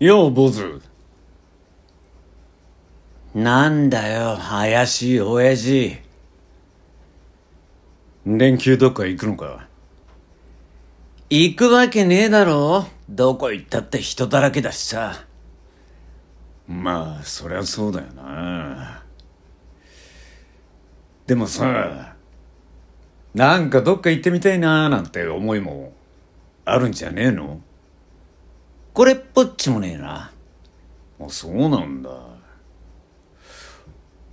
よう、坊主。なんだよ、怪しい親父。連休どっか行くのか？行くわけねえだろどこ行ったって人だらけだしさ。まあ、そりゃそうだよな。でもさ、なんかどっか行ってみたいなーなんて思いもあるんじゃねえの？これっぽっちもねえな。あ、そうなんだ。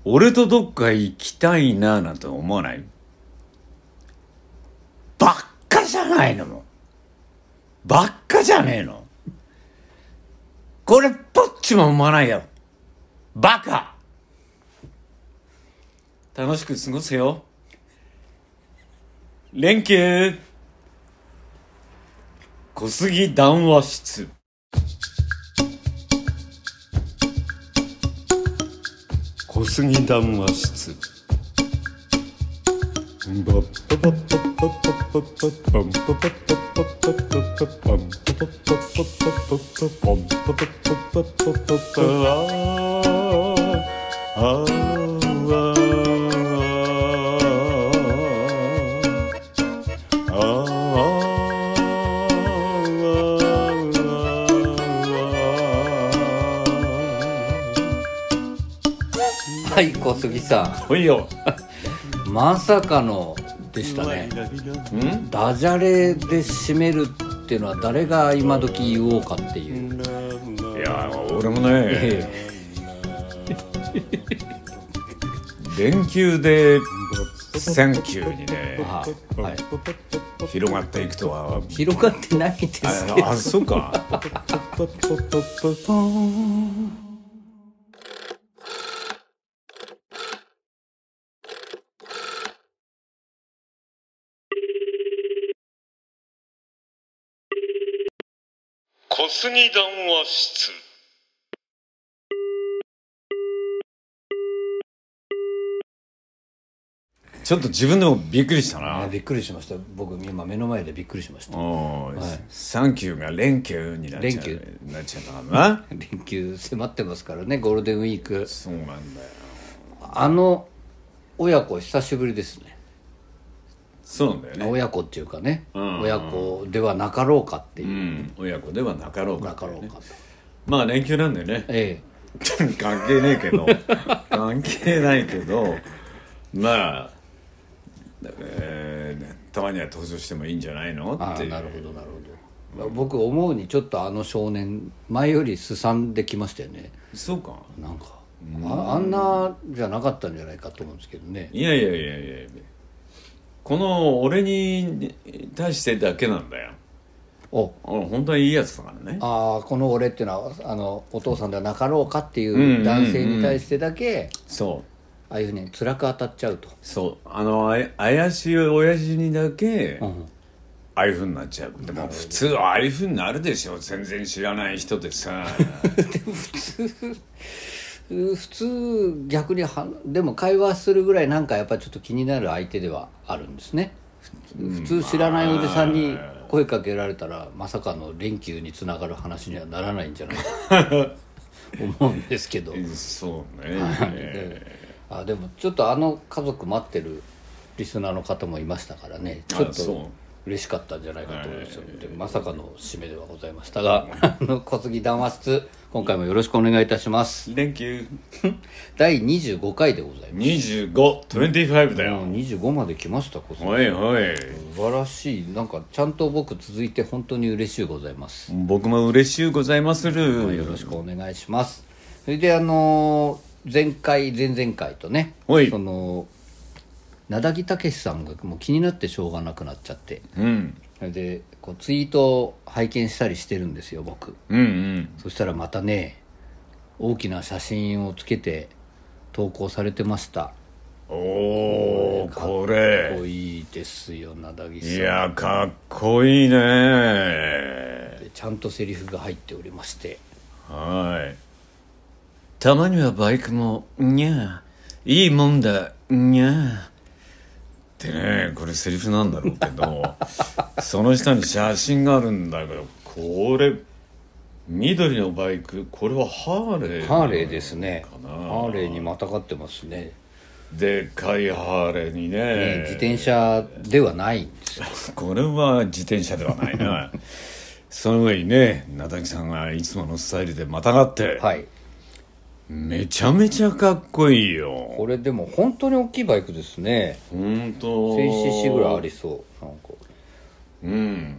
俺とどっか行きたいななんて思わない？ばっかじゃないのばっかじゃねえのこれっぽっちも思わないよ。バカ楽しく過ごせよ。連休小杉談話室杉談話室バッはい小杉さほいよ。んまさかのでしたね。ん？ダジャレで締めるっていうのは誰が今時言おうかっていう。いや俺もねえ連休で「サンキュー」にねあはい。広がっていくとは。広がってないですけど。ああそうか 小杉談話室。ちょっと自分でもびっくりしたな。あびっくりしました。僕今目の前でびっくりしました。おーはい。サンキューが連休になっちゃ連休。うなっちゃったからな。連休迫ってますからねゴールデンウィーク。そうなんだよ。あの親子久しぶりですねそうなんだよね。親子っていうかね、ん。親子ではなかろうかっていう。う、ん。親子ではなかろうかなかろうかと。まあ連休なんだよね。え 関係ねえけど。関係ないけど。まあ、えーたまには登場してもいいんじゃないの？っていう。なるほどなるほど、僕思うにちょっとあの少年前よりすさんできましたよね。そうか。なんかああんなじゃなかったんじゃないかと思うんですけどね。いやいやいやいやこの俺に対してだけなんだよ。お。俺本当はいいやつだからね。ああこの俺っていうのはあのお父さんではなかろうかっていんう男性に対してだけそう。ああいうふうに辛く当たっちゃうと、そう。あのあや怪しい親父にだけ、うん。ああいうふうになっちゃう。でも普通ああいうふうになるでしょ。全然知らない人でさ。普通逆にはでも会話するぐらいなんかやっぱちょっと気になる相手ではあるんですね。普通知らないおじさんに声かけられたらまさかの連休につながる話にはならないんじゃないかと 思うんですけど。そうね、あでもちょっとあの家族待ってるリスナーの方もいましたからね。ちょっと嬉しかったんじゃないかと思いますよ、でまさかの締めではございましたがあの小杉談話室今回もよろしくお願いいたします。連休 第25回でございます。2525だよ、もう25まで来ました小杉。おいおい。素晴らしい。なんかちゃんと僕続いて本当に嬉しいございます。僕も嬉しゅうございまする。よろしくお願いします。それであのー前回前々回とねはい。その名木武さんがもう気になってしょうがなくなっちゃって。うん。それでこうツイートを拝見したりしてるんですよ僕。うんうん。そしたらまたね大きな写真をつけて投稿されてました。おおこかっこれいいですよ名木さん。いやかっこいいね。でちゃんとセリフが入っておりまして。はい。たまにはバイクもにゃいいもんだにゃってねこれセリフなんだろうけど その下に写真があるんだけどこれ緑のバイクこれはハーレーハーレーですね。ハーレーにまたがってますね。でっかいハーレーにね。ね自転車ではないんですよ。これは自転車ではないな。その上にね名滝さんがいつものスタイルでまたがって、はいめちゃめちゃかっこいいよ。これでも本当に大きいバイクですね。ほんと 1000cc ぐらいありそうなんか。うん。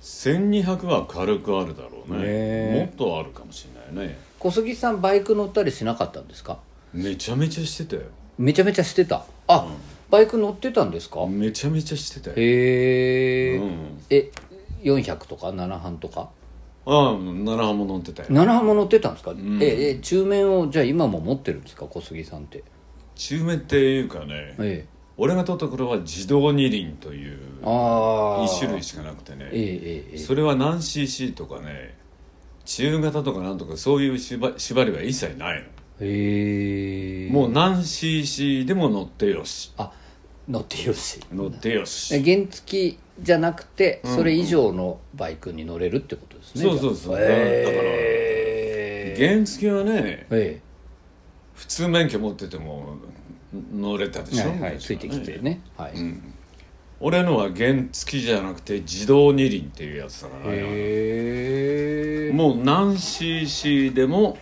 1200は軽くあるだろうね。ねもっとあるかもしれないね。小杉さんバイク乗ったりしなかったんですか？めちゃめちゃしてたよ。めちゃめちゃしてた。あ、バイク乗ってたんですか？めちゃめちゃしてたよ。へえ、うん。え400とか7班とか？ああ7波も乗ってたよ。7班も乗ってたんですか、ん。ええ中面をじゃあ今も持ってるんですか？小杉さんって。中目っていうかねええ。俺が取った頃は自動二輪というああ一種類しかなくてねええそれは何 cc とかね中型とかなんとかそういう縛縛りは一切ないへえ。のもう何 cc でも乗ってよし。あ乗ってよし。乗ってよし。え原付じゃなくてそれ以上のバイクに乗れるってことですね、そうそうそう。じゃあ。へえ原付はねえ普通免許持ってても乗れたでえしょ、はいはいついてきてね。はい、俺のは原付じゃなくて自動二輪っていうやつだから。ねへえ。もう何 cc でも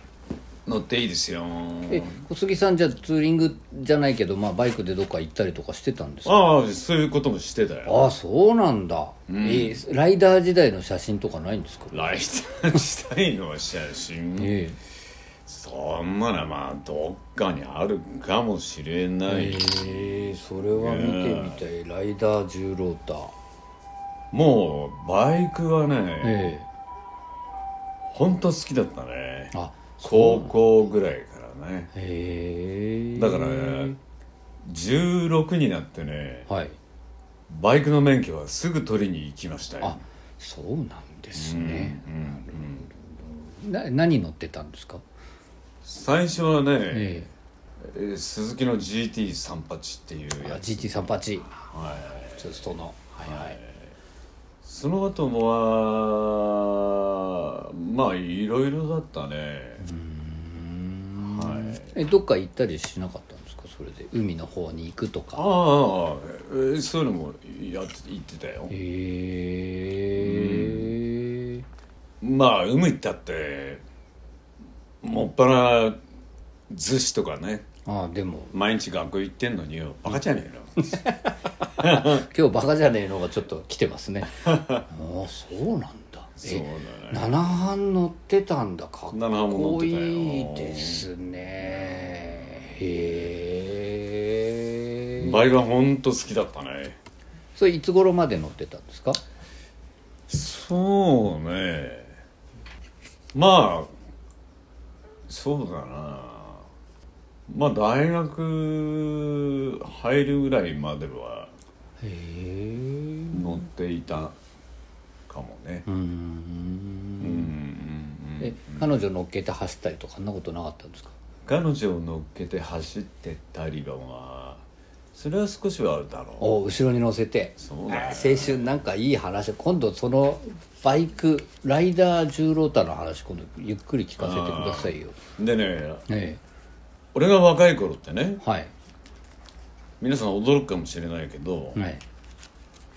乗っていいですよ。え小杉さんじゃあツーリングじゃないけど、まあ、バイクでどっか行ったりとかしてたんですか？ああそういうこともしてたよ。ああそうなんだ、えーライダー時代の写真とかないんですか？ライターしたいの写真？えそんなのはまあどっかにあるかもしれない、えそれは見てみたい。ライダー重ローターもうバイクはね、え。本当好きだったね。あ高校ぐらいからね。へえだから16になってねはい。バイクの免許はすぐ取りに行きましたよ。あそうなんですね、うんな何乗ってたんですか？最初はね、ええ。ー鈴木の GT38 っていうやつ。GT38 はい。ちょっとそのはい。はい。その後もはまあいろいろだったねはい。えどっか行ったりしなかったんですか？それで。海の方に行くとか。ああえーそういうのもやって言ってたよ。へえまあ海行ったってもっぱら逗子とかね。ああでも。毎日学校行ってんのによバカじゃねえの。今日バカじゃねえのがちょっと来てますね。ああそうなんだそうえだね。7班乗ってたんだ。かっ7班も乗こいいですね。へえバイクは本当好きだったね。それいつ頃まで乗ってたんですか？そうね。まあそうだな。まあ大学入るぐらいまではへえ乗っていたかもね。ん。うんうんうんえ彼女乗っけて走ったりとかそんなことなかったんですか？彼女を乗っけて走ってたりはそれは少しはあるだろお後ろに乗せて。そうだよ。あ青春なんかいい話今度そのバイクライダー重ローターの話今度ゆっくり聞かせてくださいよ。うでねえ俺が若い頃ってねえはい。皆さん驚くかもしれないけど、はい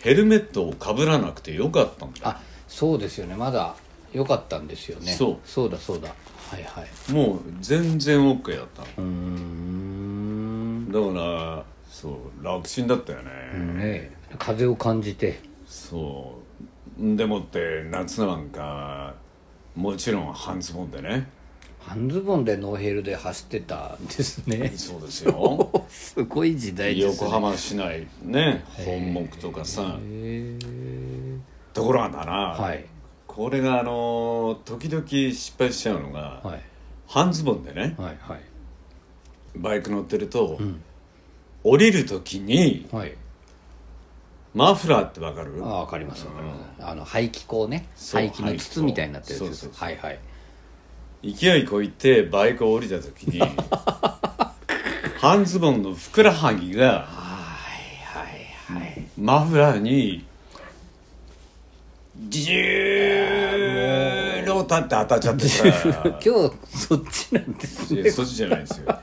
ヘルメットをかぶらなくてよかったんだ。あそうですよね。まだ良かったんですよね。そう。そうだそうだ。はいはい。もう全然 OK だったうーん。のだからそう楽ちんだったよね、ねえ。風を感じて。そう。でもって夏なんかもちろん半ズボンでね半ズボンでノーヘルで走ってたんですね。そうですよ。すごい時代ですね。横浜市内ね本木とかさ。ところがだな、はい。これがあの時々失敗しちゃうのが、はい。半ズボンでねはいはい。バイク乗ってると、降りる時にはい。マフラーってわかる？あわかりますわかります。あの排気口ね。排気の筒みたいになってるやつそうそうそう。はいはい勢いこいてバイクを降りた時に 半ズボンのふくらはぎがはいはいマフラーに16タって当たっちゃってさ。今日そっちなんですね。いやそっちじゃないですよ。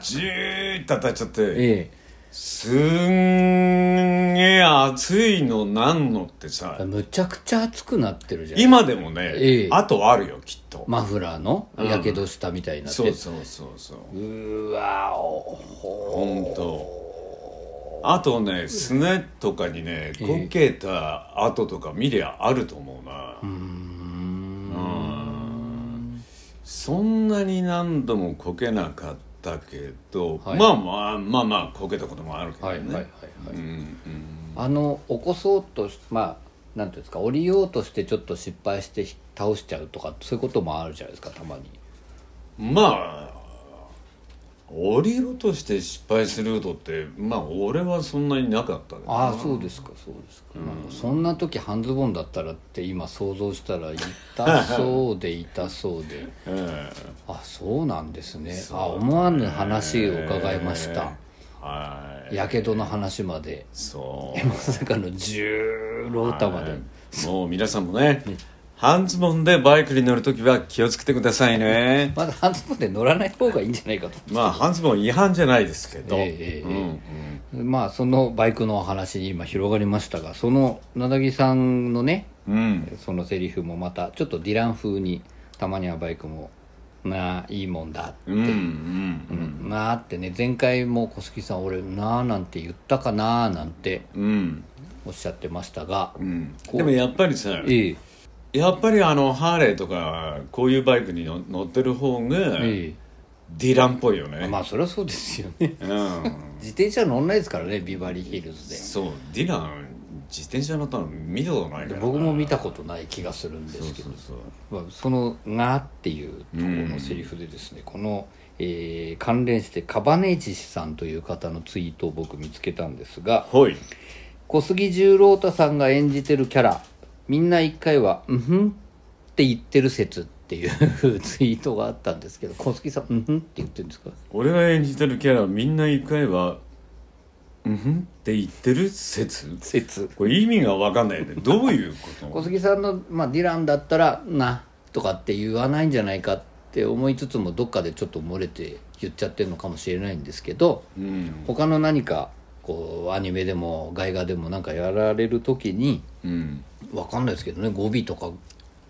ジューって当たっちゃってえすんげえ暑いのなんのってさえむちゃくちゃ暑くなってるじゃん。今でもね、ええ。あとあるよきっと、マフラーのやけどしたみたいになって、そうそうそうそう。うーわお本当。あとねすねとかにねこけた跡とか見りゃあると思うな。うん。そんなに何度もこけなかったけど、はい。まあまあまあまあこけたこともあるけどね、はいはいはいはい、うんうん。あの起こそうとしまあなんていうんですか降りようとしてちょっと失敗してひ倒しちゃうとかそういうこともあるじゃないですかたまに。まあ降りようとして失敗することってまあ俺はそんなになかったけどな。ああそうですかそうですか、なん。かそんな時半ズボンだったらって今想像したら痛そうで痛そうで。えあそうなんですね。あ思わぬ話を伺いました。えはい。やけどの話まで。そう。まさかの十郎太まで、はい。もう皆さんもね半ズボンでバイクに乗るときは気をつけてくださいね。まだ半ズボンで乗らない方がいいんじゃないかとまあ半ズボン違反じゃないですけど、ええええうんうん。まあそのバイクの話に今広がりましたがそのなだぎさんのねうん。そのセリフもまたちょっとディラン風にたまにはバイクもなあいいもんだって、うんうんうん。なあってね前回も小杉さん俺なあなんて言ったかなあなんてうん。おっしゃってましたが、うん。でもやっぱりさええやっぱりあのハーレーとかこういうバイクにの乗ってる方がえディランっぽいよね、えまあそりゃそうですよね。うん。自転車乗んないですからねビバリーヒルズで。そう。ディラン自転車乗ったの見たことないからな。僕も見たことない気がするんですけど。その「が」っていうところのセリフでですね、この、えー関連してカバネジシさんという方のツイートを僕見つけたんですがほい。小杉十郎太さんが演じてるキャラみんな一回は「うんふん」って言ってる説っていう ツイートがあったんですけど小杉さん「うんふん」って言ってるんですか？俺が演じてるキャラみんな一回は「うんふん」って言ってる説？説。これ意味が分かんないね。どういうこ小と杉さんの、まあ、ディランだったら「な」とかって言わないんじゃないかって思いつつもどっかでちょっと漏れて言っちゃってるのかもしれないんですけどうん。他の何かこうアニメでも外画でもなんかやられる時にうんわかんないですけどね語尾とか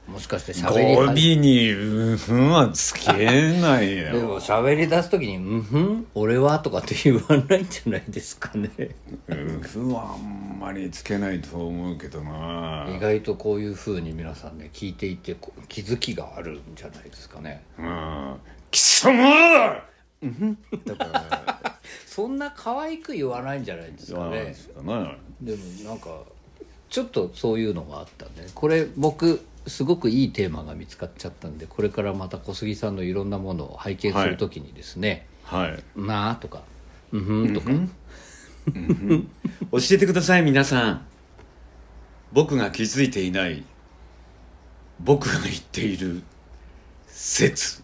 もしかして語喋り尾始に「うんふん」はつけないでよも喋り出す時に「うんふん俺は?」とかって言わないんじゃないですかね。うんふんはあんまりつけないと思うけどな。意外とこういうふうに皆さんね聞いていて気づきがあるんじゃないですかね。うん。貴様だ。から。そんな可愛く言わないんじゃないですかそうねですかね。でもなんかちょっとそういうのがあったんでこれ僕すごくいいテーマが見つかっちゃったんでこれからまた小杉さんのいろんなものを拝見するときにですねはい「なあ」とか「うんふん」とか、教えてください皆さん。僕が気づいていない僕が言っている説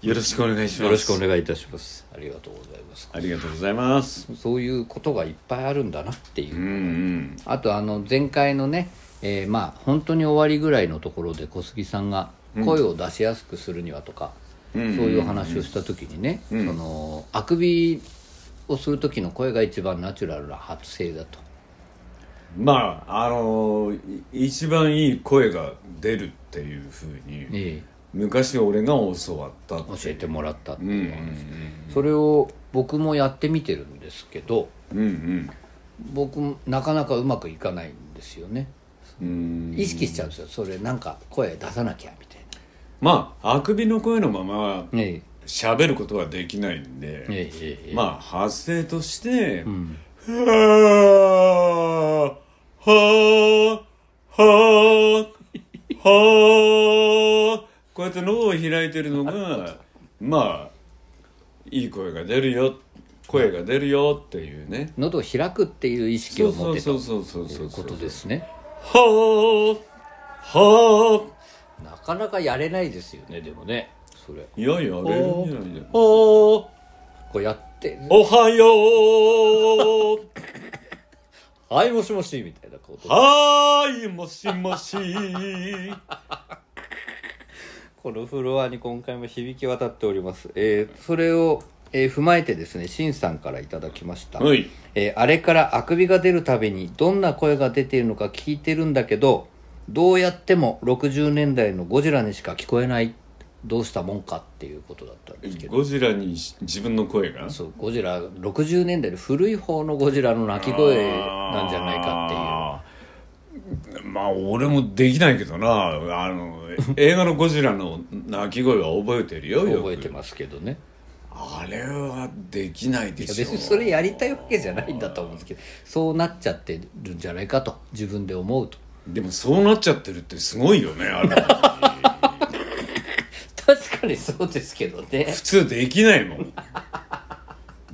よろしくお願いします。よろしくお願いいたします。ありがとうございます。ありがとうございます。そういうことがいっぱいあるんだなっていう、うんうん。あとあの前回のね、えーまあ本当に終わりぐらいのところで小杉さんが声を出しやすくするにはとか、そういう話をした時にね、そのあくびをする時の声が一番ナチュラルな発声だと。まああのい一番いい声が出るっていうふうにえ昔俺が教わったえ教えてもらったってう。んいうう話、それを僕もやってみてるんですけどんうん。僕なかなかうまくいかないんですよね。うん。うん意識しちゃうんですよ。それなんか声出さなきゃみたいまああくびの声のまま喋ることはできないんで、えええまあ発声として、ん。はあはあはあはあこうやって喉を開いてるのがまあいい声が出るよ声が出るよっていうね。喉を開くっていう意識を持ってたそうそうそうとそうそういうことですねはあはなかなかやれないですよねでもね。それ。あいやいやあれるんじゃないこうやって。おはよう。はいもしもしみたいなこと。はーいもしもしこのフロアに今回も響き渡っております、えーそれを、えー踏まえてですねしんさんからいただきました、はい。えーあれからあくびが出るたびにどんな声が出ているのか聞いてるんだけどどうやっても60年代のゴジラにしか聞こえない。どうしたもんかっていうことだったんですけど。ゴジラに自分の声が？そうゴジラ60年代の古い方のゴジラの鳴き声なんじゃないかっていうっていうまあ俺もできないけどな。あの映画のゴジラの鳴き声は覚えてるよよく。覚えてますけどね。あれはできないでしょ。別にそれやりたいわけじゃないんだと思うんですけどそうなっちゃってるんじゃないかと。自分で思うと。でもそうなっちゃってるってすごいよねあれ 確かにそうですけどね。普通できないもん。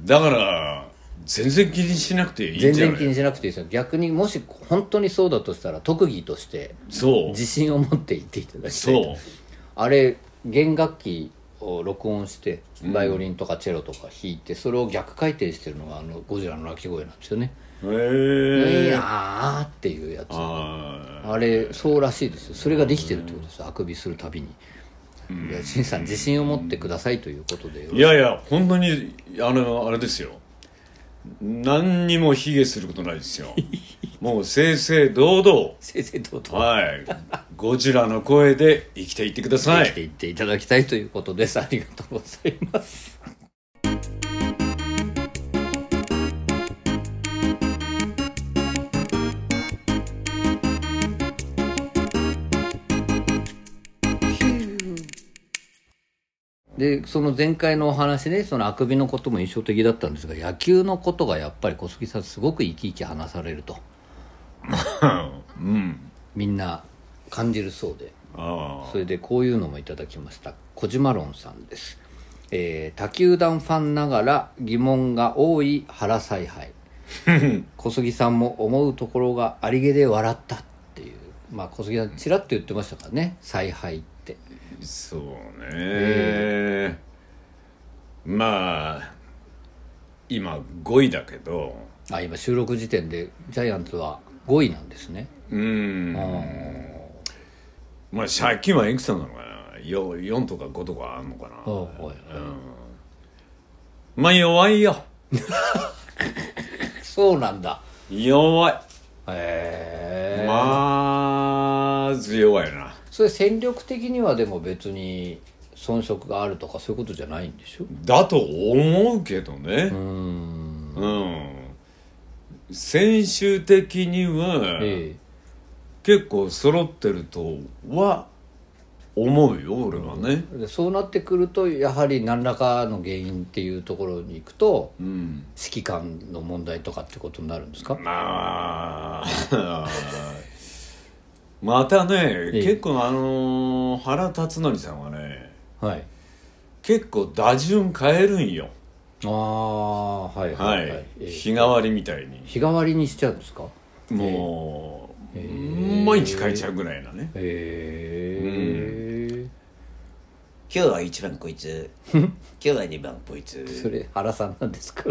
だから全然気にしなくていい全んじゃない？然気にしなくていい。ですよ逆にもし本当にそうだとしたら特技としてそう。自信を持って言っていただきたいそう。あれ弦楽器を録音してバイオリンとかチェロとか弾いてそれを逆回転してるのがあのゴジラの鳴き声なんですよね。へ「いえやー」っていうやつ。ああれそうらしいですよ。それができてるってことです。あくびするたびに。いや陳さん自信を持ってくださいということでいやいや本当にあのあれですよ何にも卑下することないですよ。もう正々堂々。先生どうぞはい。ゴジラの声で生きていってくださ生きていいっていただきたいということです。ありがとうございますでその前回のお話ねそのあくびのことも印象的だったんですが野球のことがやっぱり小杉さんすごく生き生き話されると。うん。みんな感じるそうで。あそれでこういうのもいただきました。小島論さんです、えー他球団ファンながら疑問が多い原采配。小杉さんも思うところがありげで笑ったっていう。まあ小杉さんちらっと言ってましたからね。采配っそうね、まあ今5位だけど。あ今収録時点でジャイアンツは5位なんですね。うん。まあ借金はいくつなのかな？4, 4とか5とかあんのかな？おうおいまあ弱いよ。そうなんだ。弱い。へえまず弱いなそれ戦力的にはでも別に遜色があるとかそういうことじゃないんでしょ？だと思うけどね。うーん。うん。選手的にはえ結構揃ってるとは思うよ俺はね。えでそうなってくるとやはり何らかの原因っていうところに行くとうん。指揮官の問題とかってことになるんですか？まあまたね、ええ。結構あのー原辰徳さんはねはい。結構打順変えるんよ。ああはいは、はい。いはい、ええ。日替わりみたいに。日替わりにしちゃうんですか？もう、ええ。毎日変えちゃうぐらいなね。へえ、今日は1番こいつ。今日は2番こいつ。それ原さんなんですか？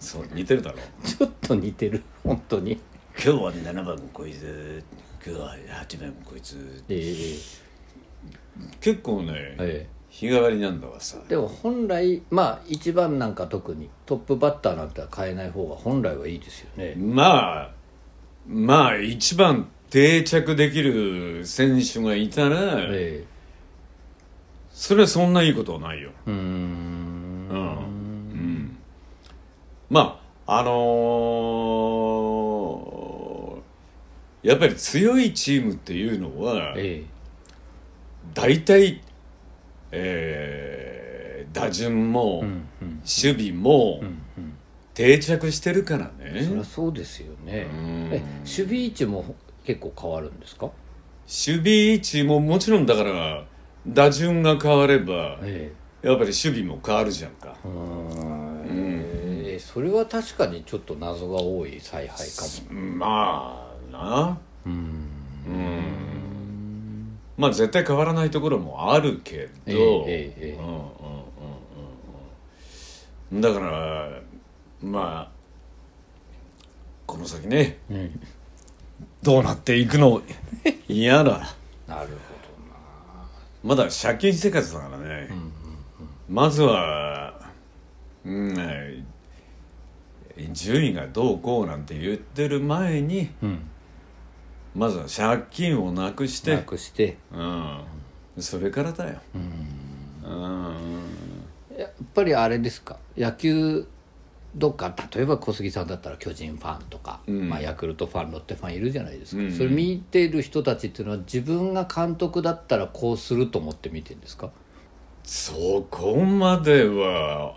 そう似てるだろ。ちょっと似てる本当に。今日は7番こいつ今日は8番こいつ。ええ結構ね、ええ。日替わりなんだわさ。でも本来まあ一番なんか特にトップバッターなんて変えない方が本来はいいですよね。まあまあ一番定着できる選手がいたら、えそれはそんないいことはないよ。えうーん。うん、うん、まああのーやっぱり強いチームっていうのはえ大体、えー打順も、えうんうん。守備もうんうん。定着してるからね、そりゃそうですよね。うん。え守備位置も結構変わるんですか？守備位置ももちろんだから打順が変わればえやっぱり守備も変わるじゃんか。えうん。ええそれは確かにちょっと謎が多い采配かも。まあな。うん。うんまあ絶対変わらないところもあるけど、うんうんうんうんうん。だからまあこの先ね、どうなっていくの？嫌だ。なるまだ借金生活だからね、まずはうんえー順位がどうこうなんて言ってる前に、まずは借金をなくしほどなてくして。うん。それからだよ。うん。やっぱりあれですか？野球どっか例えば小杉さんだったら巨人ファンとか、まあ、ヤクルトファンロッテファンいるじゃないですか、それ見てる人たちっていうのは自分が監督だったらこうすると思って見てるんですか？そこまでは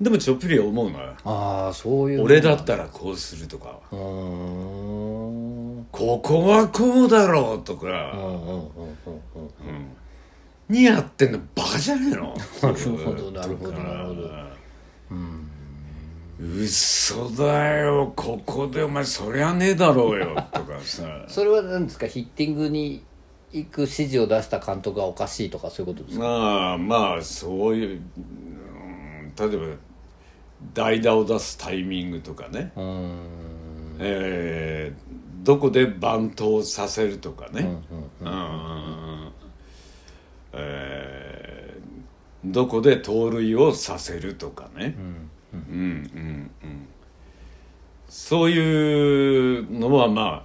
でもちょっぴり思うなああそういう俺だったらこうするとかうーんここはこうだろうとか。うんうんうんうんうん。にやってんのバカじゃねえの？なるほどなるほどなるほど。嘘だよ。ここでお前そりゃねえだろうよとかさ。それは何ですか？ヒッティングに行く指示を出した監督がおかしいとかそういうことですか？まあまあそういう、うん。例えば代打を出すタイミングとかね、うーん。えーどこでバントをさせるとかね、うんえーどこで盗塁をさせるとかね、うんうん。うんそういうのはまあ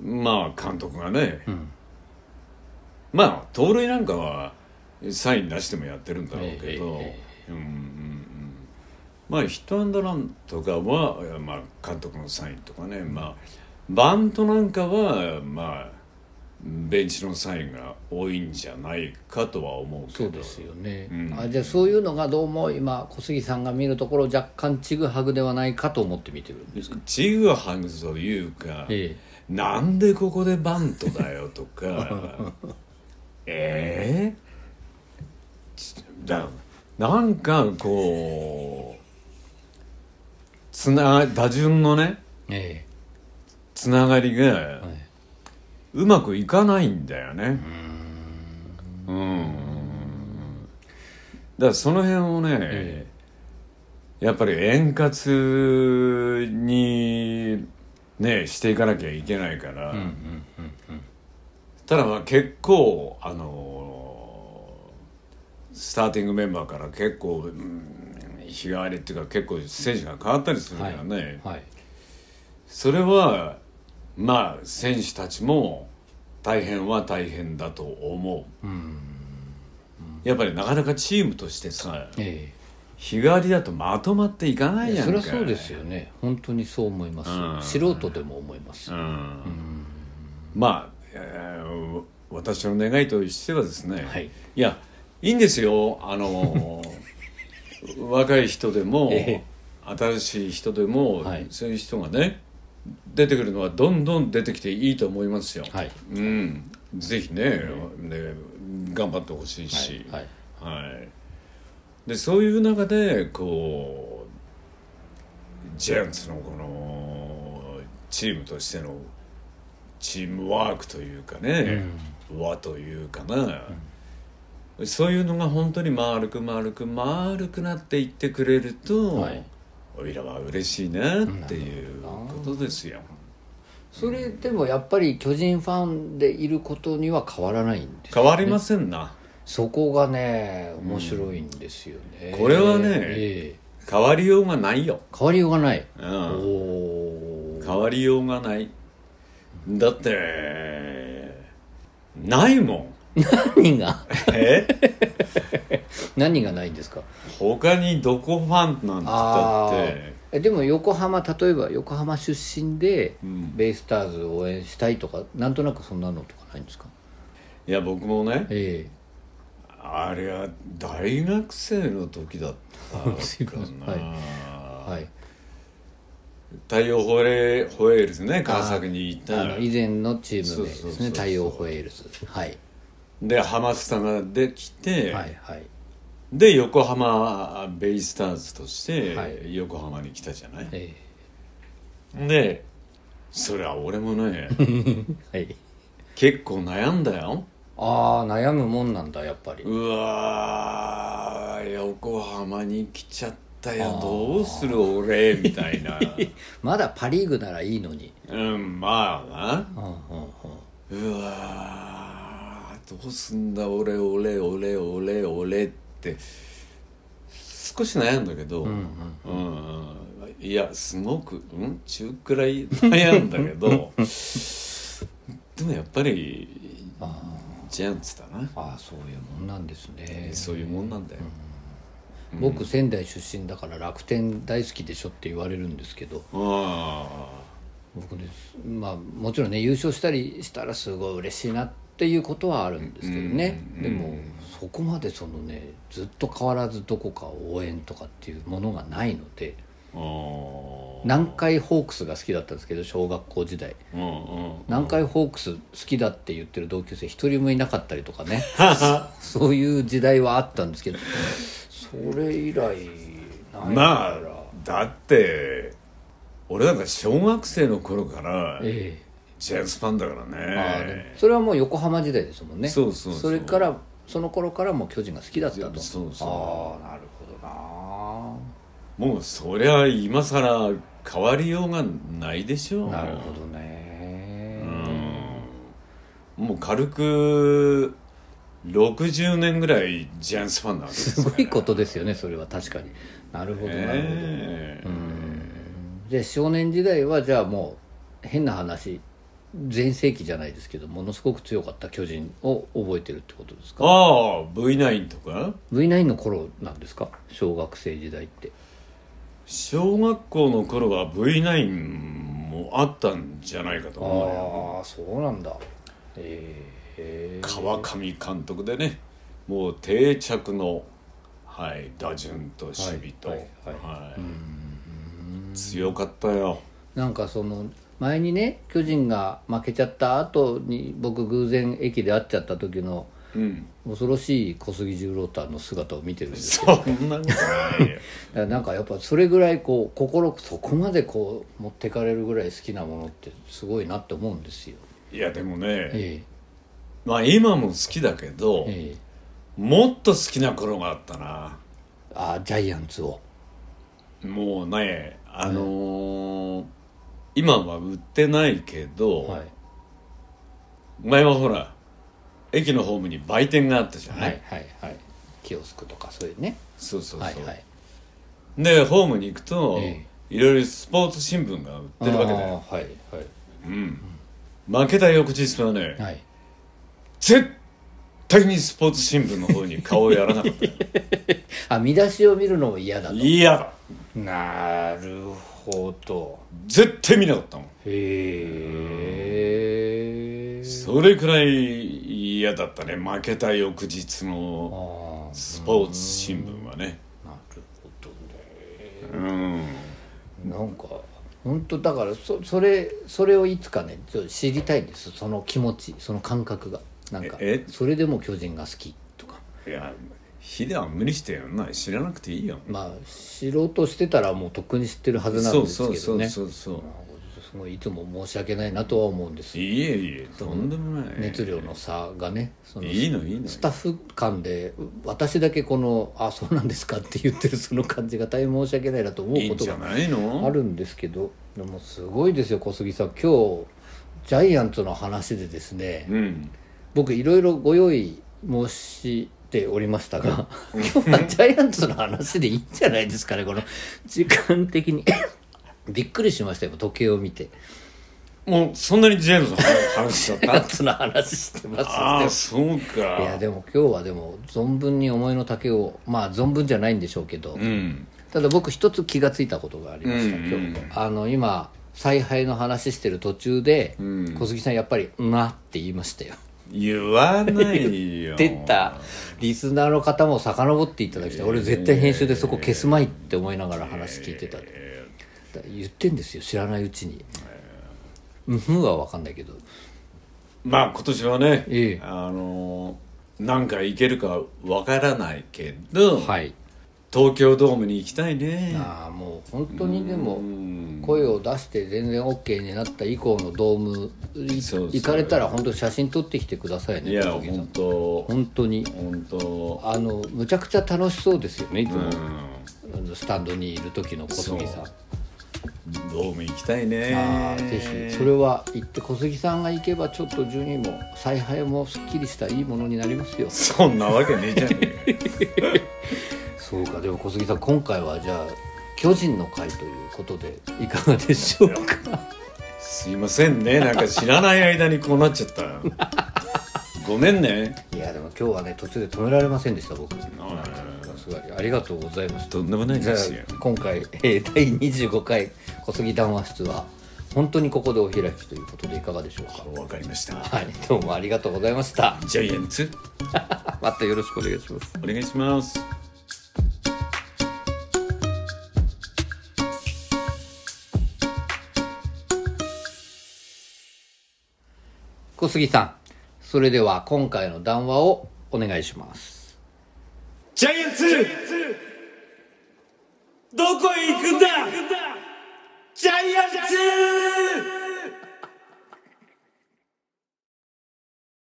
まあ監督がね、まあ盗塁なんかはサイン出してもやってるんだろうけど、え。うんうんうん。まあヒットアンドランとかは、まあ、監督のサインとかね、まあバントなんかはまあベンチのサインが多いんじゃないかとは思うけど。そうですよね、うん。あじゃあそういうのがどうも今小杉さんが見るところ若干ちぐはぐではないかと思って見てるんですか？ちぐはぐというか、えなんでここでバントだよとか。ええ？ちだなんかこうつな打順のねええつながりがえはい。うまくいかないんだよね。うん。だからその辺をね、えやっぱり円滑にねしていかなきゃいけないから、ただまあ結構あのスターティングメンバーから結構、うん日替わりっていうか結構選手が変わったりするからね、はい。それはまあ選手たちも大変は大変だと思う、やっぱりなかなかチームとしてさえ日替わりだとまとまっていかなえいやんか。そりゃそうですよね。本当にそう思います、うん。素人でも思います、うん。まあ、えー私の願いとしてはですね、はい。やいいんですよ。あの 若い人でも、え。新しい人でも、はい。そういう人がね出てくるのはどんどん出てきていいと思いますよ、はい。うん、ぜひね,、ね頑張ってほしいし、はい。はい、でそういう中でこうジャイアンツのこのチームとしてのチームワークというかね、和というかな、そういうのが本当に丸く丸く丸くなっていってくれると、はい。おいらは嬉しいなっていうことですよ。それでもやっぱり巨人ファンでいることには変わらないんです変わりませんな。そこがね面白いんですよね、これはねええ。変わりようがないよ。変わりようがない、うん。変わりようがない。だってないもん。何が？え？何がないんですか？他にどこファンなんて言ったあって。ーえでも横浜例えば横浜出身でん。ベイスターズを応援したいとかなんとなくそんなのとかないんですか？いや僕もねえあれは大学生の時だったかな、はい。はい。太陽ホエホエールズね川崎に行ったあの以前のチーム名ですそうそうそうそう。ね太陽ホエールズ。はい。でハマスタができて、はいはいで横浜ベイスターズとしてはい。横浜に来たじゃない、えでそりゃ俺もねえ はい。結構悩んだよ。ああ悩むもんなんだやっぱり。うわー横浜に来ちゃったよ。どうする俺みたいな。まだパ・リーグならいいのに。うんまあうんうんうん。なうわーどうすんだ俺俺俺俺俺って少し悩んだけど、うんうん。いやすごくうん？中くらい悩んだけど でもやっぱりジャイアンツだな。ああそういうもんなんですね。そういうもんなんだよ、僕仙台出身だから楽天大好きでしょって言われるんですけど。あ僕ですまあもちろんね優勝したりしたらすごい嬉しいなっていうことはあるんですけどね、でもそこまでそのねずっと変わらずどこかを応援とかっていうものがないので南海ホークスが好きだったんですけど小学校時代。うんうん。南海ホークス好きだって言ってる同級生一人もいなかったりとかね。そういう時代はあったんですけどそれ以来なまあだって俺なんか小学生の頃からえジャイアンツファンだからえああねそれはもう横浜時代ですもんね。そうそうそう。れからその頃からもう巨人が好きだったと。そうそう。ああなるほどな。もうそりゃ今さら変わりようがないでしょう。なるほどね。もう軽く60年ぐらいジャイアンツファンなわけですすごいことですよねそれは確かに。なるほどなるほど、ええじゃあ少年時代はじゃあもう変な話全盛期じゃないですけどものすごく強かった巨人を覚えてるってことですか？ああ V9 とか？V9 の頃なんですか？小学生時代って。小学校の頃は V9 もあったんじゃないかと思うよ。ああそうなんだ。ええ。川上監督でねもう定着の、はい、打順と守備と、はいはいはい。強かったよ。なんかその前にね巨人が負けちゃった後に僕偶然駅で会っちゃった時のうん。恐ろしい小杉十郎太の姿を見てるんですけどそんなことない なんかやっぱそれぐらいこう心そこまでこう持ってかれるぐらい好きなものってすごいなって思うんですよ。いやでもね、えまあ今も好きだけどえ、ええ。もっと好きな頃があったな。あジャイアンツを。もうねあのー今は売ってないけど、はい。前はほら駅のホームに売店があったじゃない、はいはいはい。キオスクとかそういうね。そうそうそう、はいはい。でホームに行くと、えいろいろスポーツ新聞が売ってるわけだよ。あーはいうん。負けた翌日はね、はい。はい。絶対にスポーツ新聞の方に顔をやらなかった。よ あ見出しを見るのも嫌だと。嫌だ。なるほど。絶対見なかったもん。へえ。それくらい嫌だったね。負けた翌日のスポーツ新聞はね。なるほどね。うん。なんか本当だからそそれそれをいつかねちょっと知りたいんです。その気持ちその感覚が。なんかええ？それでも巨人が好きとか。いやヒデは無理してやんない。知らなくていいよまあ知ろうとしてたらもうとっくに知ってるはずなんですけどね。そうそうそうそうまあすごいいつも申し訳ないなとは思うんです。いえいえとんでもない。熱量の差がねいいのいいの。スタッフ間で私だけこの「あそうなんですか」って言ってるその感じが大変申し訳ないなと思うんことがあるんですけどでもすごいですよ小杉さん。今日ジャイアンツの話でですね、うん。僕いろいろご用意申しておりましたが今日はジャイアンツの話でいいんじゃないですかねこの時間的に。びっくりしましたよ時計を見て。もうそんなにジェームズの話しちゃっジャイアンたツの話してますああそうか。いやでも今日はでも存分に思いの丈をまあ存分じゃないんでしょうけど、うん。ただ僕一つ気がついたことがありました、うん。今日あの今采配の話してる途中で、ん。小杉さんやっぱり「な」って言いましたよ言わないよ。出たリスナーの方も遡っていただきたい。俺絶対編集でそこ消すまいって思いながら話聞いてた、言ってんですよ知らないうちに。うんふんは分かんないけど。まあ今年はね、ええ。あの何回いけるかわからないけど、はい東京ドームに行きたいね。ああもう本当にでもうん。声を出して全然 OK になった以降のドーム行かれたら本当写真撮ってきてくださいね。いや本当。本当に。本当。あのむちゃくちゃ楽しそうですよねいつも、スタンドにいる時の小杉さん。んドーム行きたいね。ああぜひそれは行って小杉さんが行けばちょっと順位も采配もすっきりしたいいものになりますよ。そんなわけねえじゃねえ そうか。でも小杉さん今回はじゃあ巨人の会ということでいかがでしょうか？すいませんね。なんか知らない間にこうなっちゃった。ごめんね。いやでも今日はね途中で止められませんでした僕。さすがに。ありがとうございましたとんでもないですよ。あ今回、えー第25回小杉談話室は本当にここでお開きということでいかがでしょうか？わかりました。はいどうもありがとうございました。ジャイアンツ。またよろしくお願いします。お願いします小杉さんそれでは今回の談話をお願いします。ジャイアンツどこへ行くんだ？ジャイアンツ！